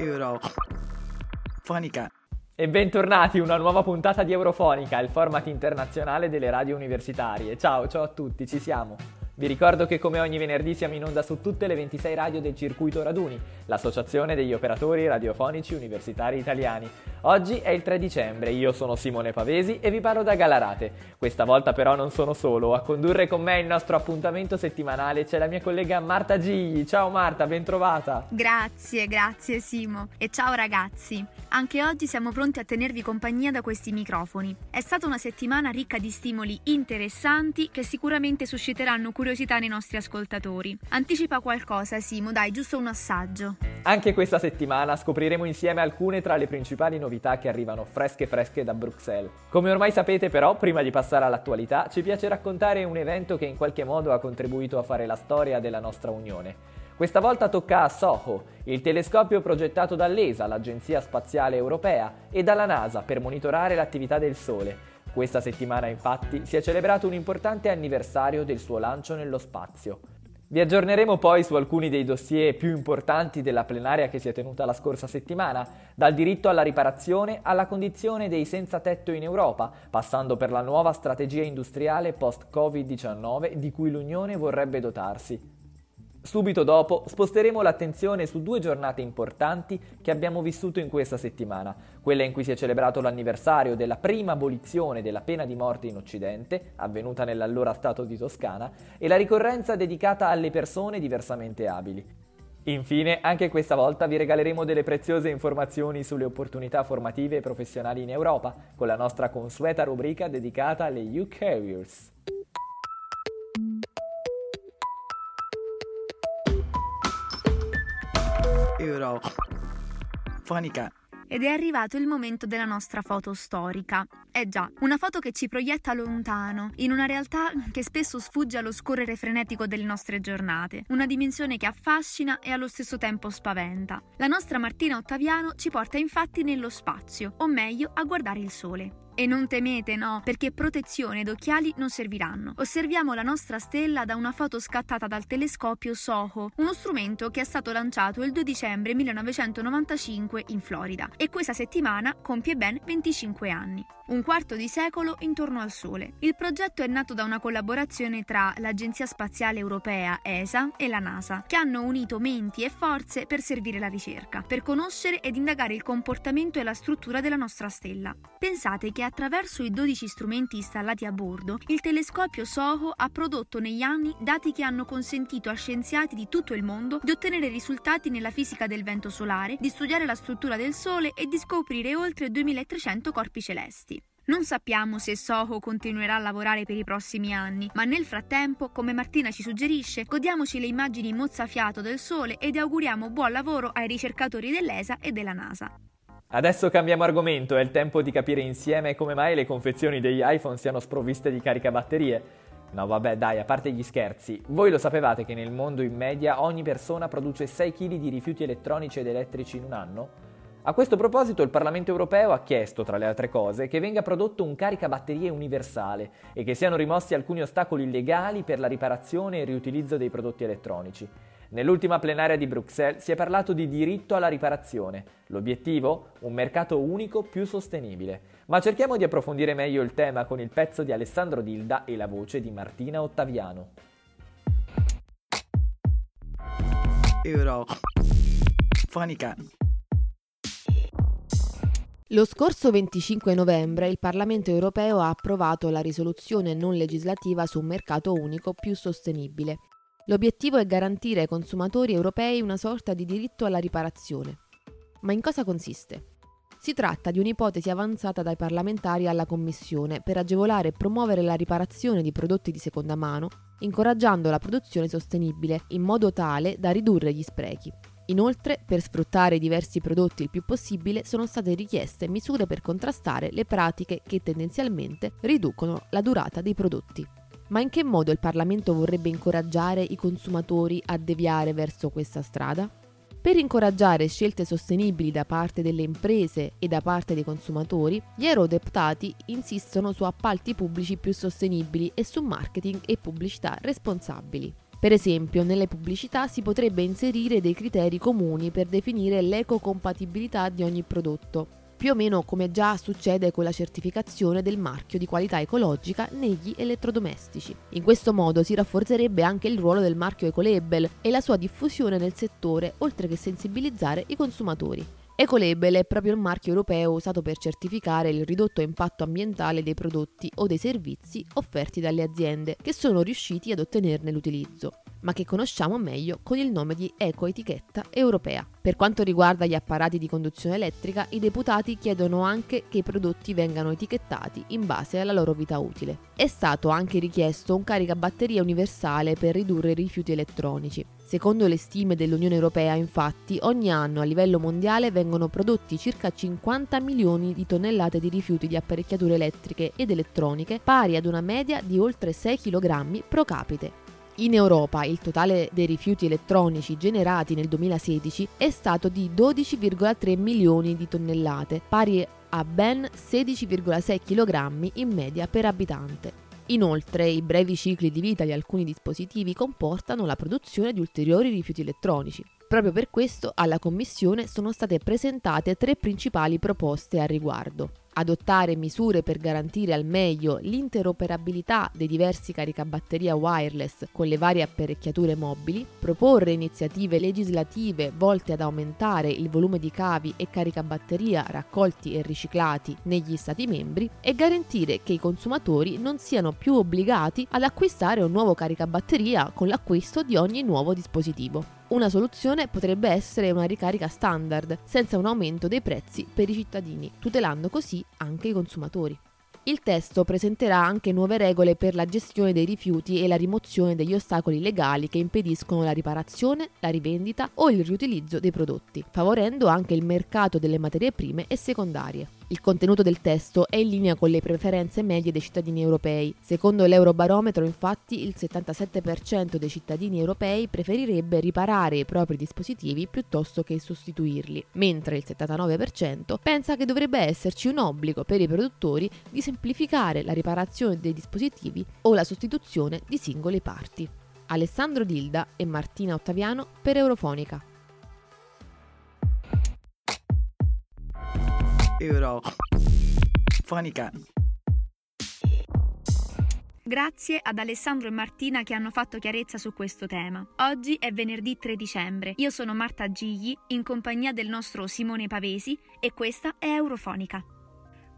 Eurofonica. E bentornati a una nuova puntata di Eurofonica, il format internazionale delle radio universitarie. Ciao, ciao a tutti, ci siamo. Vi ricordo che come ogni venerdì siamo in onda su tutte le 26 radio del Circuito Raduni, l'associazione degli operatori radiofonici universitari italiani. Oggi è il 3 dicembre, io sono Simone Pavesi e vi parlo da Galarate. Questa volta però non sono solo, a condurre con me il nostro appuntamento settimanale c'è la mia collega Marta Gigli. Ciao Marta, ben trovata. Grazie, grazie Simo. E ciao ragazzi. Anche oggi siamo pronti a tenervi compagnia da questi microfoni. È stata una settimana ricca di stimoli interessanti che sicuramente susciteranno curiosità nei nostri ascoltatori. Anticipa qualcosa, Simo, dai, giusto un assaggio. Anche questa settimana scopriremo insieme alcune tra le principali novità che arrivano fresche fresche da Bruxelles. Come ormai sapete però, prima di passare all'attualità, ci piace raccontare un evento che in qualche modo ha contribuito a fare la storia della nostra Unione. Questa volta tocca a SOHO, il telescopio progettato dall'ESA, l'Agenzia Spaziale Europea, e dalla NASA per monitorare l'attività del Sole. Questa settimana infatti si è celebrato un importante anniversario del suo lancio nello spazio. Vi aggiorneremo poi su alcuni dei dossier più importanti della plenaria che si è tenuta la scorsa settimana, dal diritto alla riparazione alla condizione dei senza tetto in Europa, passando per la nuova strategia industriale post-Covid-19 di cui l'Unione vorrebbe dotarsi. Subito dopo sposteremo l'attenzione su due giornate importanti che abbiamo vissuto in questa settimana, quella in cui si è celebrato l'anniversario della prima abolizione della pena di morte in Occidente, avvenuta nell'allora Stato di Toscana, e la ricorrenza dedicata alle persone diversamente abili. Infine, anche questa volta vi regaleremo delle preziose informazioni sulle opportunità formative e professionali in Europa, con la nostra consueta rubrica dedicata alle U-Carriers. Eurofonica. Ed è arrivato il momento della nostra foto storica. Eh già, una foto che ci proietta lontano, in una realtà che spesso sfugge allo scorrere frenetico delle nostre giornate, una dimensione che affascina e allo stesso tempo spaventa. La nostra Martina Ottaviano ci porta infatti nello spazio, o meglio a guardare il sole. E non temete, no, perché protezione ed occhiali non serviranno. Osserviamo la nostra stella da una foto scattata dal telescopio SOHO, uno strumento che è stato lanciato il 2 dicembre 1995 in Florida e questa settimana compie ben 25 anni. Un quarto di secolo intorno al Sole. Il progetto è nato da una collaborazione tra l'Agenzia Spaziale Europea ESA e la NASA, che hanno unito menti e forze per servire la ricerca, per conoscere ed indagare il comportamento e la struttura della nostra stella. Pensate che attraverso i 12 strumenti installati a bordo, il telescopio SOHO ha prodotto negli anni dati che hanno consentito a scienziati di tutto il mondo di ottenere risultati nella fisica del vento solare, di studiare la struttura del Sole e di scoprire oltre 2300 corpi celesti. Non sappiamo se Soho continuerà a lavorare per i prossimi anni, ma nel frattempo, come Martina ci suggerisce, godiamoci le immagini mozzafiato del Sole ed auguriamo buon lavoro ai ricercatori dell'ESA e della NASA. Adesso cambiamo argomento, è il tempo di capire insieme come mai le confezioni degli iPhone siano sprovviste di caricabatterie. No vabbè dai, a parte gli scherzi, voi lo sapevate che nel mondo in media ogni persona produce 6 kg di rifiuti elettronici ed elettrici in un anno? A questo proposito il Parlamento europeo ha chiesto, tra le altre cose, che venga prodotto un caricabatterie universale e che siano rimossi alcuni ostacoli legali per la riparazione e il riutilizzo dei prodotti elettronici. Nell'ultima plenaria di Bruxelles si è parlato di diritto alla riparazione. L'obiettivo? Un mercato unico più sostenibile. Ma cerchiamo di approfondire meglio il tema con il pezzo di Alessandro Dilda e la voce di Martina Ottaviano. Euro. Fonica. Lo scorso 25 novembre il Parlamento europeo ha approvato la risoluzione non legislativa su un mercato unico più sostenibile. L'obiettivo è garantire ai consumatori europei una sorta di diritto alla riparazione. Ma in cosa consiste? Si tratta di un'ipotesi avanzata dai parlamentari alla Commissione per agevolare e promuovere la riparazione di prodotti di seconda mano, incoraggiando la produzione sostenibile in modo tale da ridurre gli sprechi. Inoltre, per sfruttare i diversi prodotti il più possibile, sono state richieste misure per contrastare le pratiche che tendenzialmente riducono la durata dei prodotti. Ma in che modo il Parlamento vorrebbe incoraggiare i consumatori a deviare verso questa strada? Per incoraggiare scelte sostenibili da parte delle imprese e da parte dei consumatori, gli eurodeputati insistono su appalti pubblici più sostenibili e su marketing e pubblicità responsabili. Per esempio, nelle pubblicità si potrebbe inserire dei criteri comuni per definire l'ecocompatibilità di ogni prodotto, più o meno come già succede con la certificazione del marchio di qualità ecologica negli elettrodomestici. In questo modo si rafforzerebbe anche il ruolo del marchio Ecolabel e la sua diffusione nel settore, oltre che sensibilizzare i consumatori. Ecolabel è proprio il marchio europeo usato per certificare il ridotto impatto ambientale dei prodotti o dei servizi offerti dalle aziende che sono riusciti ad ottenerne l'utilizzo ma che conosciamo meglio con il nome di ecoetichetta europea. Per quanto riguarda gli apparati di conduzione elettrica, i deputati chiedono anche che i prodotti vengano etichettati in base alla loro vita utile. È stato anche richiesto un caricabatteria universale per ridurre i rifiuti elettronici. Secondo le stime dell'Unione Europea, infatti, ogni anno a livello mondiale vengono prodotti circa 50 milioni di tonnellate di rifiuti di apparecchiature elettriche ed elettroniche, pari ad una media di oltre 6 kg pro capite. In Europa il totale dei rifiuti elettronici generati nel 2016 è stato di 12,3 milioni di tonnellate, pari a ben 16,6 kg in media per abitante. Inoltre, i brevi cicli di vita di alcuni dispositivi comportano la produzione di ulteriori rifiuti elettronici. Proprio per questo alla Commissione sono state presentate tre principali proposte al riguardo adottare misure per garantire al meglio l'interoperabilità dei diversi caricabatteria wireless con le varie apparecchiature mobili, proporre iniziative legislative volte ad aumentare il volume di cavi e caricabatteria raccolti e riciclati negli Stati membri e garantire che i consumatori non siano più obbligati ad acquistare un nuovo caricabatteria con l'acquisto di ogni nuovo dispositivo. Una soluzione potrebbe essere una ricarica standard, senza un aumento dei prezzi per i cittadini, tutelando così anche i consumatori. Il testo presenterà anche nuove regole per la gestione dei rifiuti e la rimozione degli ostacoli legali che impediscono la riparazione, la rivendita o il riutilizzo dei prodotti, favorendo anche il mercato delle materie prime e secondarie. Il contenuto del testo è in linea con le preferenze medie dei cittadini europei. Secondo l'Eurobarometro, infatti, il 77% dei cittadini europei preferirebbe riparare i propri dispositivi piuttosto che sostituirli, mentre il 79% pensa che dovrebbe esserci un obbligo per i produttori di semplificare la riparazione dei dispositivi o la sostituzione di singole parti. Alessandro Dilda e Martina Ottaviano per Eurofonica. euro. Fonica. Grazie ad Alessandro e Martina che hanno fatto chiarezza su questo tema. Oggi è venerdì 3 dicembre. Io sono Marta Gigli in compagnia del nostro Simone Pavesi e questa è Eurofonica.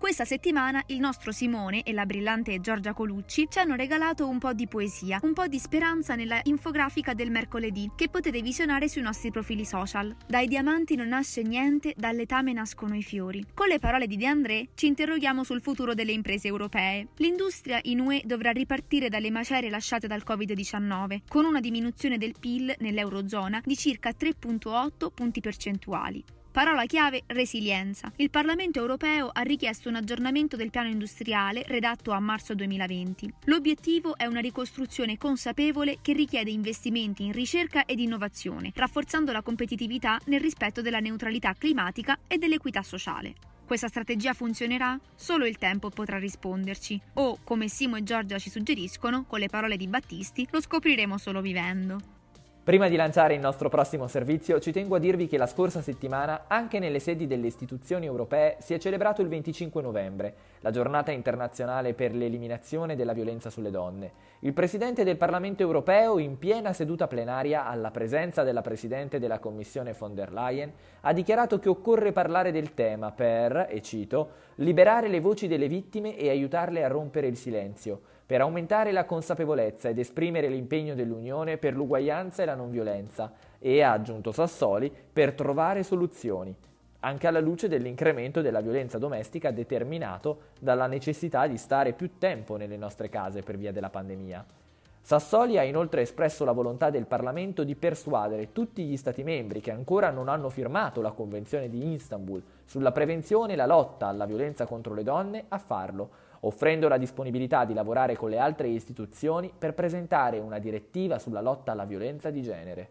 Questa settimana il nostro Simone e la brillante Giorgia Colucci ci hanno regalato un po' di poesia, un po' di speranza nella infografica del mercoledì che potete visionare sui nostri profili social. Dai diamanti non nasce niente, dall'etame nascono i fiori. Con le parole di De André ci interroghiamo sul futuro delle imprese europee. L'industria in UE dovrà ripartire dalle macerie lasciate dal Covid-19, con una diminuzione del PIL nell'Eurozona di circa 3,8 punti percentuali. Parola chiave resilienza. Il Parlamento europeo ha richiesto un aggiornamento del piano industriale redatto a marzo 2020. L'obiettivo è una ricostruzione consapevole che richiede investimenti in ricerca ed innovazione, rafforzando la competitività nel rispetto della neutralità climatica e dell'equità sociale. Questa strategia funzionerà? Solo il tempo potrà risponderci. O, come Simo e Giorgia ci suggeriscono, con le parole di Battisti, lo scopriremo solo vivendo. Prima di lanciare il nostro prossimo servizio, ci tengo a dirvi che la scorsa settimana, anche nelle sedi delle istituzioni europee, si è celebrato il 25 novembre, la giornata internazionale per l'eliminazione della violenza sulle donne. Il Presidente del Parlamento europeo, in piena seduta plenaria, alla presenza della Presidente della Commissione von der Leyen, ha dichiarato che occorre parlare del tema per, e cito, liberare le voci delle vittime e aiutarle a rompere il silenzio per aumentare la consapevolezza ed esprimere l'impegno dell'Unione per l'uguaglianza e la non violenza e, ha aggiunto Sassoli, per trovare soluzioni, anche alla luce dell'incremento della violenza domestica determinato dalla necessità di stare più tempo nelle nostre case per via della pandemia. Sassoli ha inoltre espresso la volontà del Parlamento di persuadere tutti gli Stati membri che ancora non hanno firmato la Convenzione di Istanbul sulla prevenzione e la lotta alla violenza contro le donne a farlo, offrendo la disponibilità di lavorare con le altre istituzioni per presentare una direttiva sulla lotta alla violenza di genere.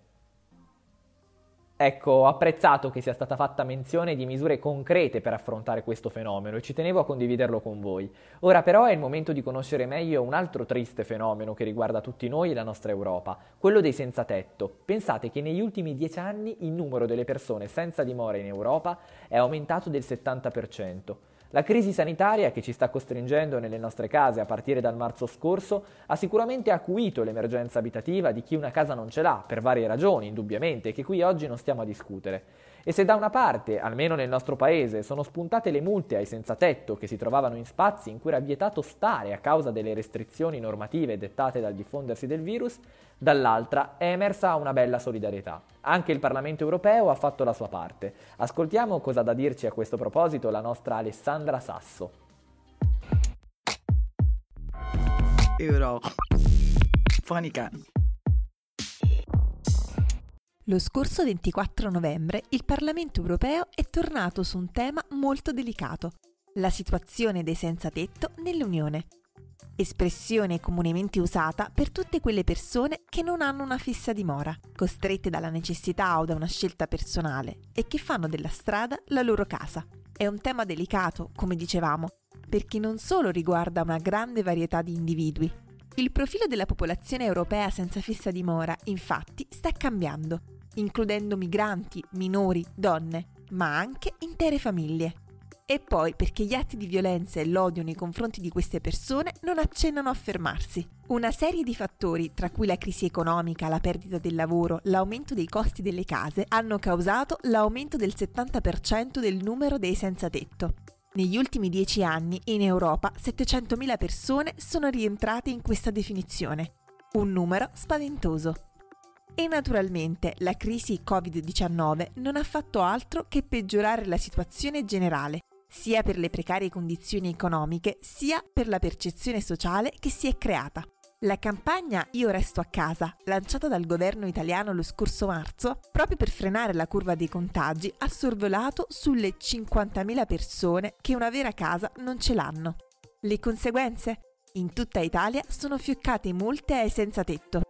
Ecco, ho apprezzato che sia stata fatta menzione di misure concrete per affrontare questo fenomeno e ci tenevo a condividerlo con voi. Ora però è il momento di conoscere meglio un altro triste fenomeno che riguarda tutti noi e la nostra Europa, quello dei senza tetto. Pensate che negli ultimi dieci anni il numero delle persone senza dimora in Europa è aumentato del 70%. La crisi sanitaria che ci sta costringendo nelle nostre case a partire dal marzo scorso ha sicuramente acuito l'emergenza abitativa di chi una casa non ce l'ha, per varie ragioni, indubbiamente, che qui oggi non stiamo a discutere. E se da una parte, almeno nel nostro paese, sono spuntate le multe ai senza tetto che si trovavano in spazi in cui era vietato stare a causa delle restrizioni normative dettate dal diffondersi del virus, dall'altra è emersa una bella solidarietà. Anche il Parlamento europeo ha fatto la sua parte. Ascoltiamo cosa ha da dirci a questo proposito la nostra Alessandra Sasso. Euro. Lo scorso 24 novembre il Parlamento europeo è tornato su un tema molto delicato, la situazione dei senza tetto nell'Unione. Espressione comunemente usata per tutte quelle persone che non hanno una fissa dimora, costrette dalla necessità o da una scelta personale e che fanno della strada la loro casa. È un tema delicato, come dicevamo, perché non solo riguarda una grande varietà di individui. Il profilo della popolazione europea senza fissa dimora, infatti, sta cambiando includendo migranti, minori, donne, ma anche intere famiglie. E poi perché gli atti di violenza e l'odio nei confronti di queste persone non accennano a fermarsi. Una serie di fattori, tra cui la crisi economica, la perdita del lavoro, l'aumento dei costi delle case, hanno causato l'aumento del 70% del numero dei senza tetto. Negli ultimi dieci anni in Europa 700.000 persone sono rientrate in questa definizione, un numero spaventoso. E naturalmente la crisi Covid-19 non ha fatto altro che peggiorare la situazione generale, sia per le precarie condizioni economiche, sia per la percezione sociale che si è creata. La campagna Io resto a casa, lanciata dal governo italiano lo scorso marzo, proprio per frenare la curva dei contagi, ha sorvolato sulle 50.000 persone che una vera casa non ce l'hanno. Le conseguenze? In tutta Italia sono fioccate multe ai senza tetto,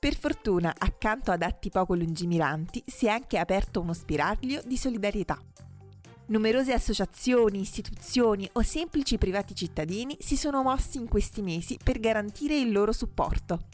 per fortuna, accanto ad atti poco lungimiranti, si è anche aperto uno spiraglio di solidarietà. Numerose associazioni, istituzioni o semplici privati cittadini si sono mossi in questi mesi per garantire il loro supporto.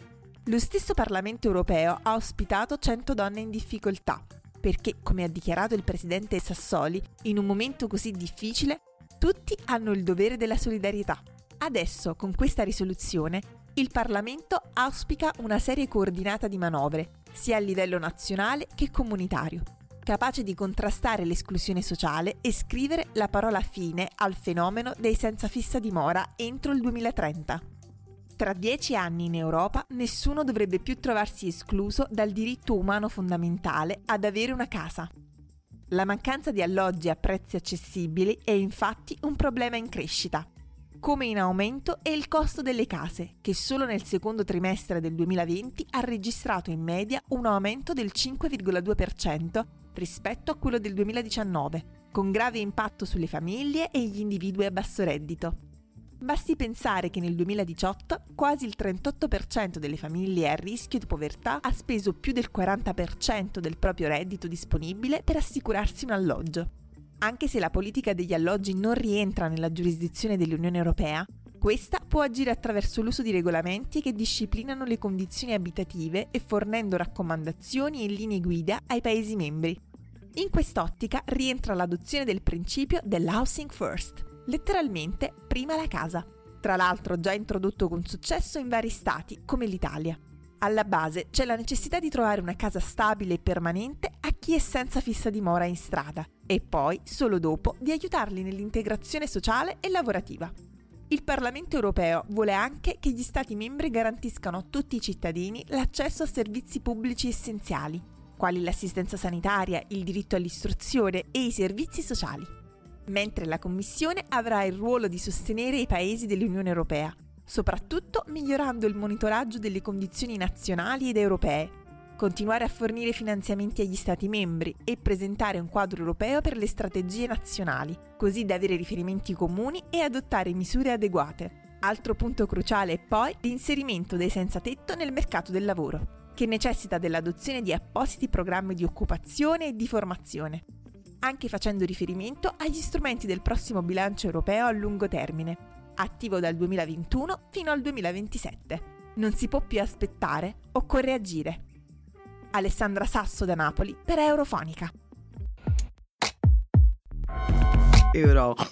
Lo stesso Parlamento europeo ha ospitato 100 donne in difficoltà, perché, come ha dichiarato il presidente Sassoli, in un momento così difficile, tutti hanno il dovere della solidarietà. Adesso, con questa risoluzione, il Parlamento auspica una serie coordinata di manovre, sia a livello nazionale che comunitario, capace di contrastare l'esclusione sociale e scrivere la parola fine al fenomeno dei senza fissa dimora entro il 2030. Tra dieci anni in Europa nessuno dovrebbe più trovarsi escluso dal diritto umano fondamentale ad avere una casa. La mancanza di alloggi a prezzi accessibili è infatti un problema in crescita come in aumento è il costo delle case, che solo nel secondo trimestre del 2020 ha registrato in media un aumento del 5,2% rispetto a quello del 2019, con grave impatto sulle famiglie e gli individui a basso reddito. Basti pensare che nel 2018 quasi il 38% delle famiglie a rischio di povertà ha speso più del 40% del proprio reddito disponibile per assicurarsi un alloggio. Anche se la politica degli alloggi non rientra nella giurisdizione dell'Unione Europea, questa può agire attraverso l'uso di regolamenti che disciplinano le condizioni abitative e fornendo raccomandazioni e linee guida ai Paesi membri. In quest'ottica rientra l'adozione del principio dell'housing first, letteralmente prima la casa, tra l'altro già introdotto con successo in vari stati come l'Italia. Alla base c'è la necessità di trovare una casa stabile e permanente chi è senza fissa dimora in strada e poi, solo dopo, di aiutarli nell'integrazione sociale e lavorativa. Il Parlamento europeo vuole anche che gli Stati membri garantiscano a tutti i cittadini l'accesso a servizi pubblici essenziali, quali l'assistenza sanitaria, il diritto all'istruzione e i servizi sociali. Mentre la Commissione avrà il ruolo di sostenere i paesi dell'Unione Europea, soprattutto migliorando il monitoraggio delle condizioni nazionali ed europee, continuare a fornire finanziamenti agli Stati membri e presentare un quadro europeo per le strategie nazionali, così da avere riferimenti comuni e adottare misure adeguate. Altro punto cruciale è poi l'inserimento dei senza tetto nel mercato del lavoro. che necessita dell'adozione di appositi programmi di occupazione e di formazione, anche facendo riferimento agli strumenti del prossimo bilancio europeo a lungo termine, attivo dal 2021 fino al 2027. Non si può più aspettare, occorre agire. Alessandra Sasso da Napoli per Eurofonica. Eurofonica.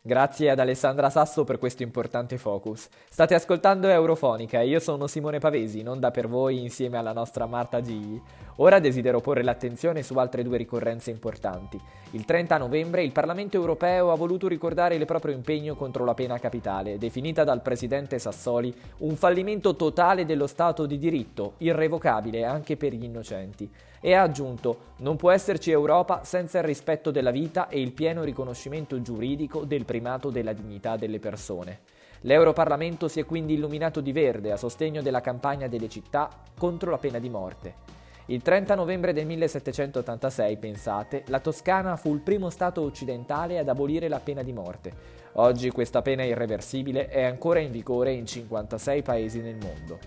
Grazie ad Alessandra Sasso per questo importante focus. State ascoltando Eurofonica e io sono Simone Pavesi, in onda per voi insieme alla nostra Marta Gigli. Ora desidero porre l'attenzione su altre due ricorrenze importanti. Il 30 novembre il Parlamento europeo ha voluto ricordare il proprio impegno contro la pena capitale, definita dal presidente Sassoli un fallimento totale dello Stato di diritto, irrevocabile anche per gli innocenti e ha aggiunto non può esserci Europa senza il rispetto della vita e il pieno riconoscimento giuridico del primato della dignità delle persone. L'Europarlamento si è quindi illuminato di verde a sostegno della campagna delle città contro la pena di morte. Il 30 novembre del 1786, pensate, la Toscana fu il primo Stato occidentale ad abolire la pena di morte. Oggi questa pena irreversibile è ancora in vigore in 56 paesi nel mondo.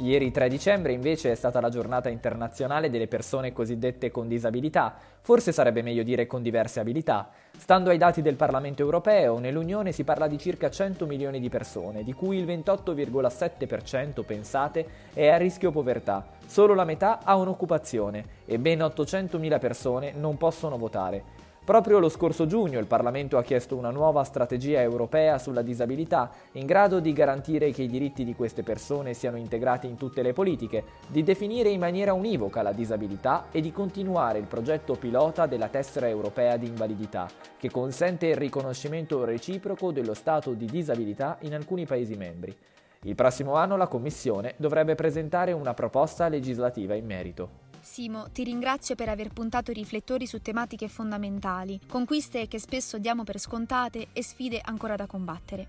Ieri 3 dicembre invece è stata la giornata internazionale delle persone cosiddette con disabilità, forse sarebbe meglio dire con diverse abilità. Stando ai dati del Parlamento europeo, nell'Unione si parla di circa 100 milioni di persone, di cui il 28,7% pensate è a rischio povertà, solo la metà ha un'occupazione e ben 800.000 persone non possono votare. Proprio lo scorso giugno il Parlamento ha chiesto una nuova strategia europea sulla disabilità in grado di garantire che i diritti di queste persone siano integrati in tutte le politiche, di definire in maniera univoca la disabilità e di continuare il progetto pilota della tessera europea di invalidità, che consente il riconoscimento reciproco dello stato di disabilità in alcuni Paesi membri. Il prossimo anno la Commissione dovrebbe presentare una proposta legislativa in merito. Simo, ti ringrazio per aver puntato i riflettori su tematiche fondamentali, conquiste che spesso diamo per scontate e sfide ancora da combattere.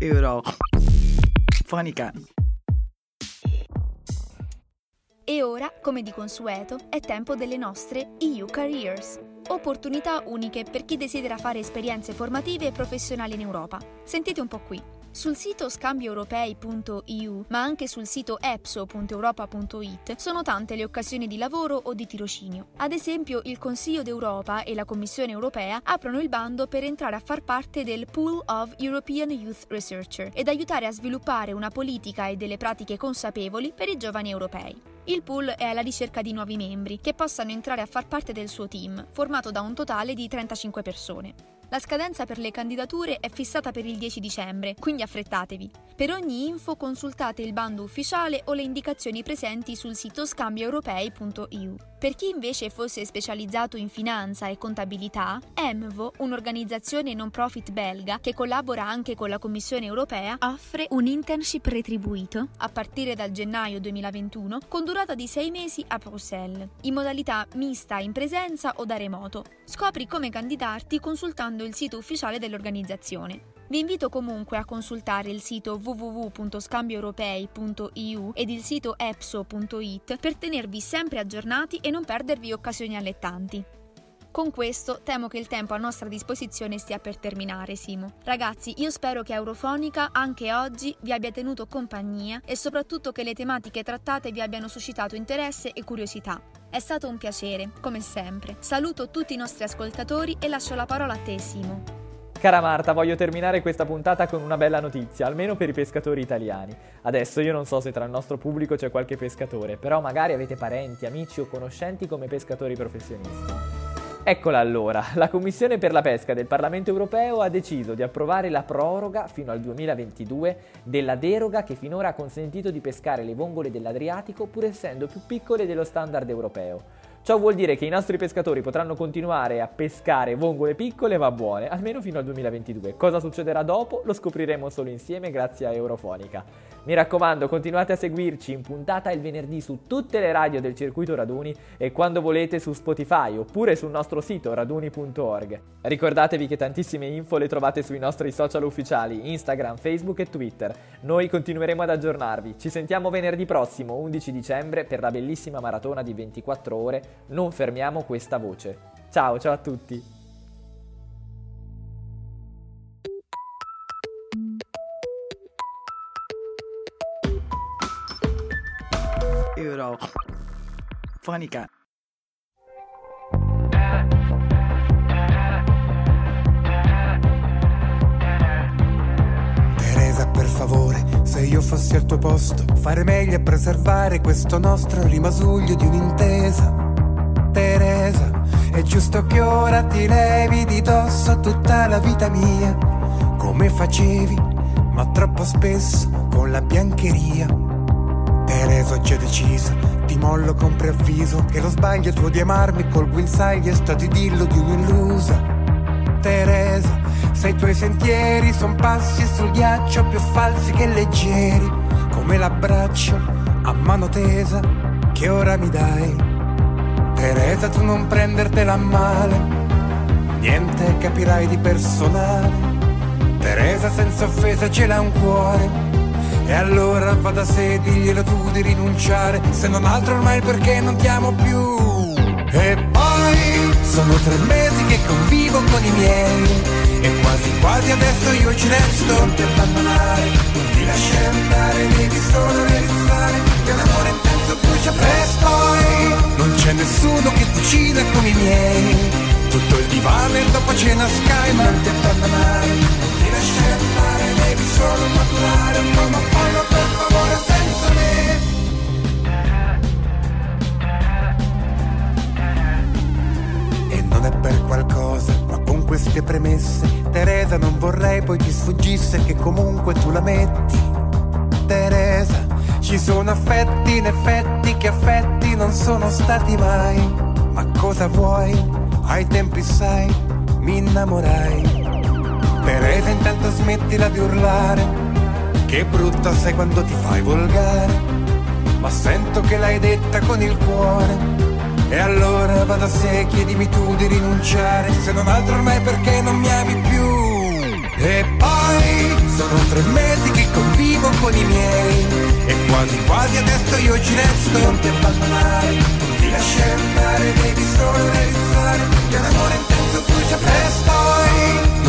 Euro. Fonica. E ora, come di consueto, è tempo delle nostre EU Careers. Opportunità uniche per chi desidera fare esperienze formative e professionali in Europa. Sentite un po' qui. Sul sito scambioeuropei.eu, ma anche sul sito epso.europa.it, sono tante le occasioni di lavoro o di tirocinio. Ad esempio, il Consiglio d'Europa e la Commissione europea aprono il bando per entrare a far parte del Pool of European Youth Researcher ed aiutare a sviluppare una politica e delle pratiche consapevoli per i giovani europei. Il pool è alla ricerca di nuovi membri che possano entrare a far parte del suo team, formato da un totale di 35 persone. La scadenza per le candidature è fissata per il 10 dicembre, quindi affrettatevi. Per ogni info consultate il bando ufficiale o le indicazioni presenti sul sito scambioeuropei.eu. Per chi invece fosse specializzato in finanza e contabilità, EMVO, un'organizzazione non profit belga che collabora anche con la Commissione europea, offre un internship retribuito a partire dal gennaio 2021 con durata di 6 mesi a Bruxelles, in modalità mista in presenza o da remoto. Scopri come candidarti consultando utilizzando il sito ufficiale dell'organizzazione. Vi invito comunque a consultare il sito www.scambioeuropei.eu ed il sito epso.it per tenervi sempre aggiornati e non perdervi occasioni allettanti. Con questo temo che il tempo a nostra disposizione stia per terminare, Simo. Ragazzi, io spero che Eurofonica anche oggi vi abbia tenuto compagnia e soprattutto che le tematiche trattate vi abbiano suscitato interesse e curiosità. È stato un piacere, come sempre. Saluto tutti i nostri ascoltatori e lascio la parola a te, Simo. Cara Marta, voglio terminare questa puntata con una bella notizia, almeno per i pescatori italiani. Adesso io non so se tra il nostro pubblico c'è qualche pescatore, però magari avete parenti, amici o conoscenti come pescatori professionisti. Eccola allora, la Commissione per la pesca del Parlamento europeo ha deciso di approvare la proroga fino al 2022 della deroga che finora ha consentito di pescare le vongole dell'Adriatico pur essendo più piccole dello standard europeo. Ciò vuol dire che i nostri pescatori potranno continuare a pescare vongole piccole ma buone, almeno fino al 2022. Cosa succederà dopo lo scopriremo solo insieme grazie a Eurofonica. Mi raccomando, continuate a seguirci in puntata il venerdì su tutte le radio del circuito Raduni e quando volete su Spotify oppure sul nostro sito raduni.org. Ricordatevi che tantissime info le trovate sui nostri social ufficiali Instagram, Facebook e Twitter. Noi continueremo ad aggiornarvi. Ci sentiamo venerdì prossimo, 11 dicembre, per la bellissima maratona di 24 ore non fermiamo questa voce. Ciao, ciao a tutti! Fanica. Teresa, per favore, se io fossi al tuo posto, fare meglio a preservare questo nostro rimasuglio di un'intesa. Teresa, è giusto che ora ti levi di dosso tutta la vita mia, come facevi, ma troppo spesso con la biancheria. Teresa, ho già deciso, ti mollo con preavviso, che lo sbaglio tuo di amarmi col guinzaglio è stato idillo di un'illusa. Teresa, se i tuoi sentieri son passi sul ghiaccio più falsi che leggeri, come l'abbraccio a mano tesa che ora mi dai. Teresa, tu non prendertela male, niente capirai di personale. Teresa, senza offesa ce l'ha un cuore. E allora va da sé, diglielo tu di rinunciare, se non altro ormai perché non ti amo più. E poi sono tre mesi che convivo con i miei E quasi quasi adesso io ci resto. Ti abbandonare, non ti lasciare andare Devi solo realizzare che l'amore intenso brucia presto. Poi non c'è nessuno che cucina come i miei. Tutto il divano e dopo cena sky Ma non ti abbandonare, non ti lasciare andare Devi solo maturare un po' ma fallo per favore senza me E non è per qualcosa, ma con queste premesse, Teresa, non vorrei poi ti sfuggisse che comunque tu la metti. Teresa, ci sono affetti in effetti che affetti non sono stati mai. Ma cosa vuoi? Ai tempi sai, mi innamorai. Teresa, intanto smettila di urlare, che brutta sei quando ti fai volgare. Ma sento che l'hai detta con il cuore. E allora va da sé, chiedimi tu di rinunciare, se non altro ormai perché non mi ami più. E poi sono tre mesi che convivo con i miei, e quasi quasi adesso io ci resto. Non ti abbandonare, non ti lasciare andare, devi solo realizzare che un amore intenso brucia presto.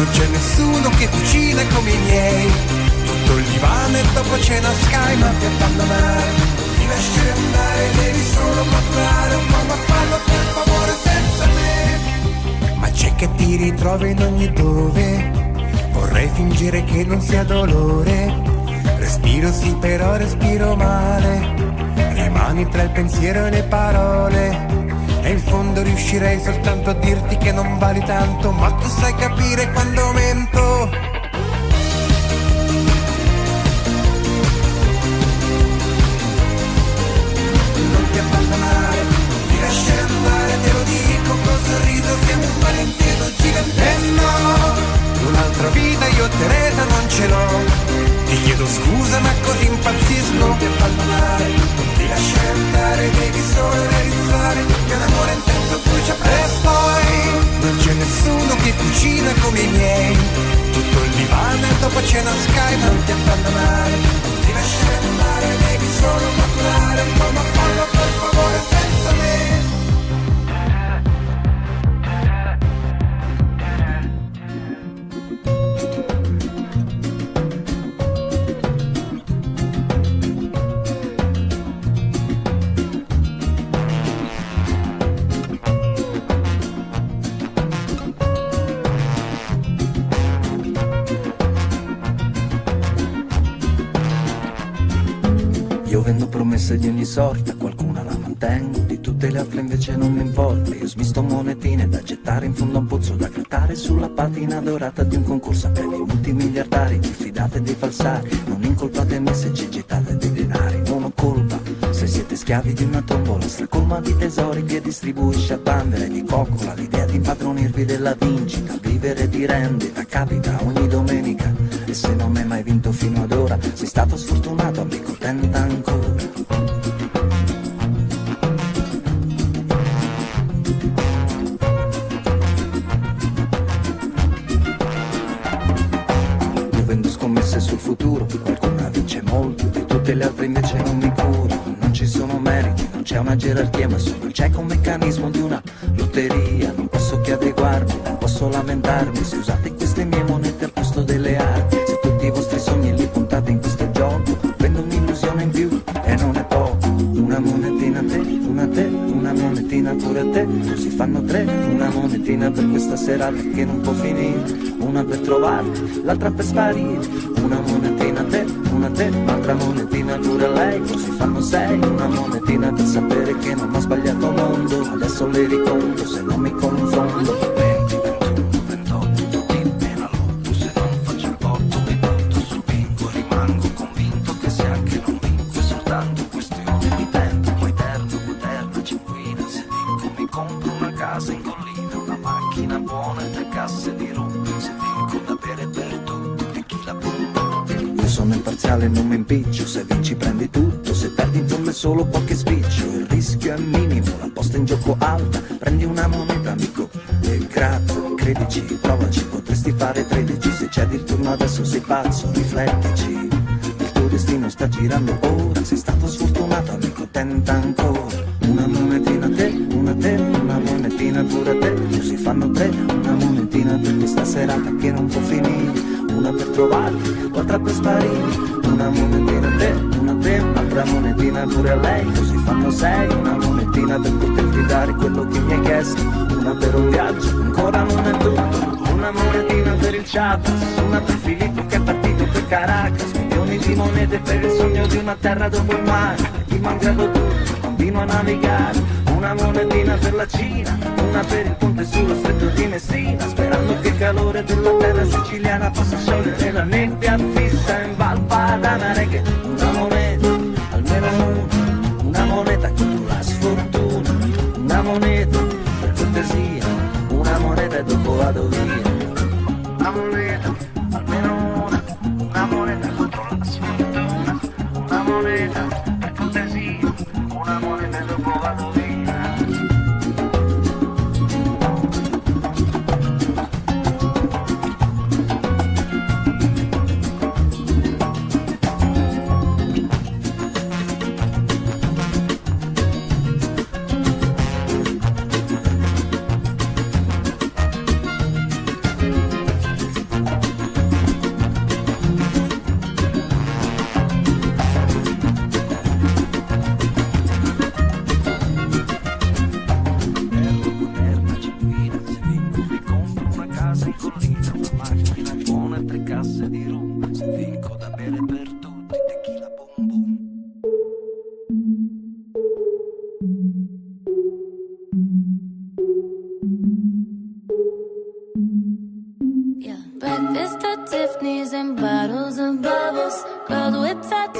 Non c'è nessuno che cucina come i miei, tutto il divano e dopo cena sky, non ti abbandonare, ti lasciare andare, devi solo maturare un po' ma fallo per favore senza me. Ma c'è che ti ritrovi in ogni dove, vorrei fingere che non sia dolore. Respiro sì però respiro male, rimani tra il pensiero e le parole. E in fondo riuscirei soltanto a dirti che non vali tanto, ma tu sai capire quando mento. non ti abbandonare, non ti lasciare andare, te lo dico col sorriso, siamo un malinteso gigantesco. Un'altra vita io Teresa non ce l'ho. Ti chiedo scusa ma così impazzisco. Non ti abbandonare, lasciare andare, devi solo realizzare che un amore intenso brucia presto. E non c'è nessuno che cucina come i miei. Tutto il divano e dopo cena sky, non ti abbandonare, ti lasciare andare, devi solo maturare un po' ma promesse di ogni sorta, qualcuna la mantengo, di tutte le altre invece non mi importa. Io smisto monetine da gettare in fondo a un pozzo da grattare sulla patina dorata di un concorso a premi multimiliardari. Diffidate dei falsari, non incolpate me se ci gettate dei denari. Non ho colpa se siete schiavi di una tombola stracolma di tesori che distribuisce a bandere di coccola. L'idea di impadronirvi della vincita, vivere di rendita, capita ogni domenica. E se non hai mai vinto fino ad ora, sei stato sfortunato, amico, tenta ancora. Io vendo scommesse sul futuro, qualcuna vince molto, di tutte le altre invece non mi curo. Non ci sono meriti, non c'è una gerarchia, ma solo il cieco meccanismo di una lotteria. Non posso che adeguarmi, non posso lamentarmi se usate queste mie monetina per questa serata che non può finire, una per trovarti, l'altra per sparire, una monetina te, una te, l'altra monetina pure lei, così fanno sei, una monetina per sapere che non ho sbagliato mondo, adesso le riconto se non mi confondo. Imparziale non mi impiccio Se vinci prendi tutto, se perdi in fondo è solo qualche spiccio. Il rischio è minimo, la posta in gioco alta. Prendi una moneta amico e grazie Credici, provaci, potresti fare 13 Se c'è il turno adesso sei pazzo, riflettici. Il tuo destino sta girando ora. Sei stato sfortunato amico, tenta ancora. Una monetina a te, una a te, una monetina pure a te. Così fanno tre, una monetina per questa serata che non può finire una per trovarti, l'altra per sparire. Una monetina a te, una a te, un'altra monetina pure a lei, così fanno sei. Una monetina per poterti dare quello che mi hai chiesto, una per un viaggio, ancora non è tutto. Una monetina per il Chiapas, una per Filippo che è partito per Caracas, milioni di monete per il sogno di una terra dopo il mare. Chi mangiato tutto, continua a navigare una monetina per la Cina, una per il ponte sullo stretto di Messina, sperando che il calore della terra siciliana possa sciogliere la nebbia fissa in Val Padana, che una moneta, almeno una, una moneta contro la sfortuna, una moneta per cortesia, una moneta e dopo vado via. Una moneta,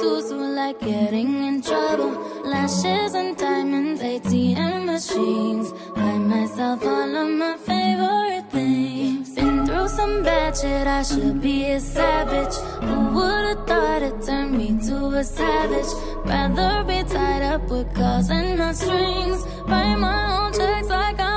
tattoos were like getting in trouble. Lashes and diamonds, ATM machines. Buy myself all of my favorite things. Been through some bad shit, I should be a savage. Who would've thought it turned me to a savage? Rather be tied up with calls and not strings. Write my own checks like I'm.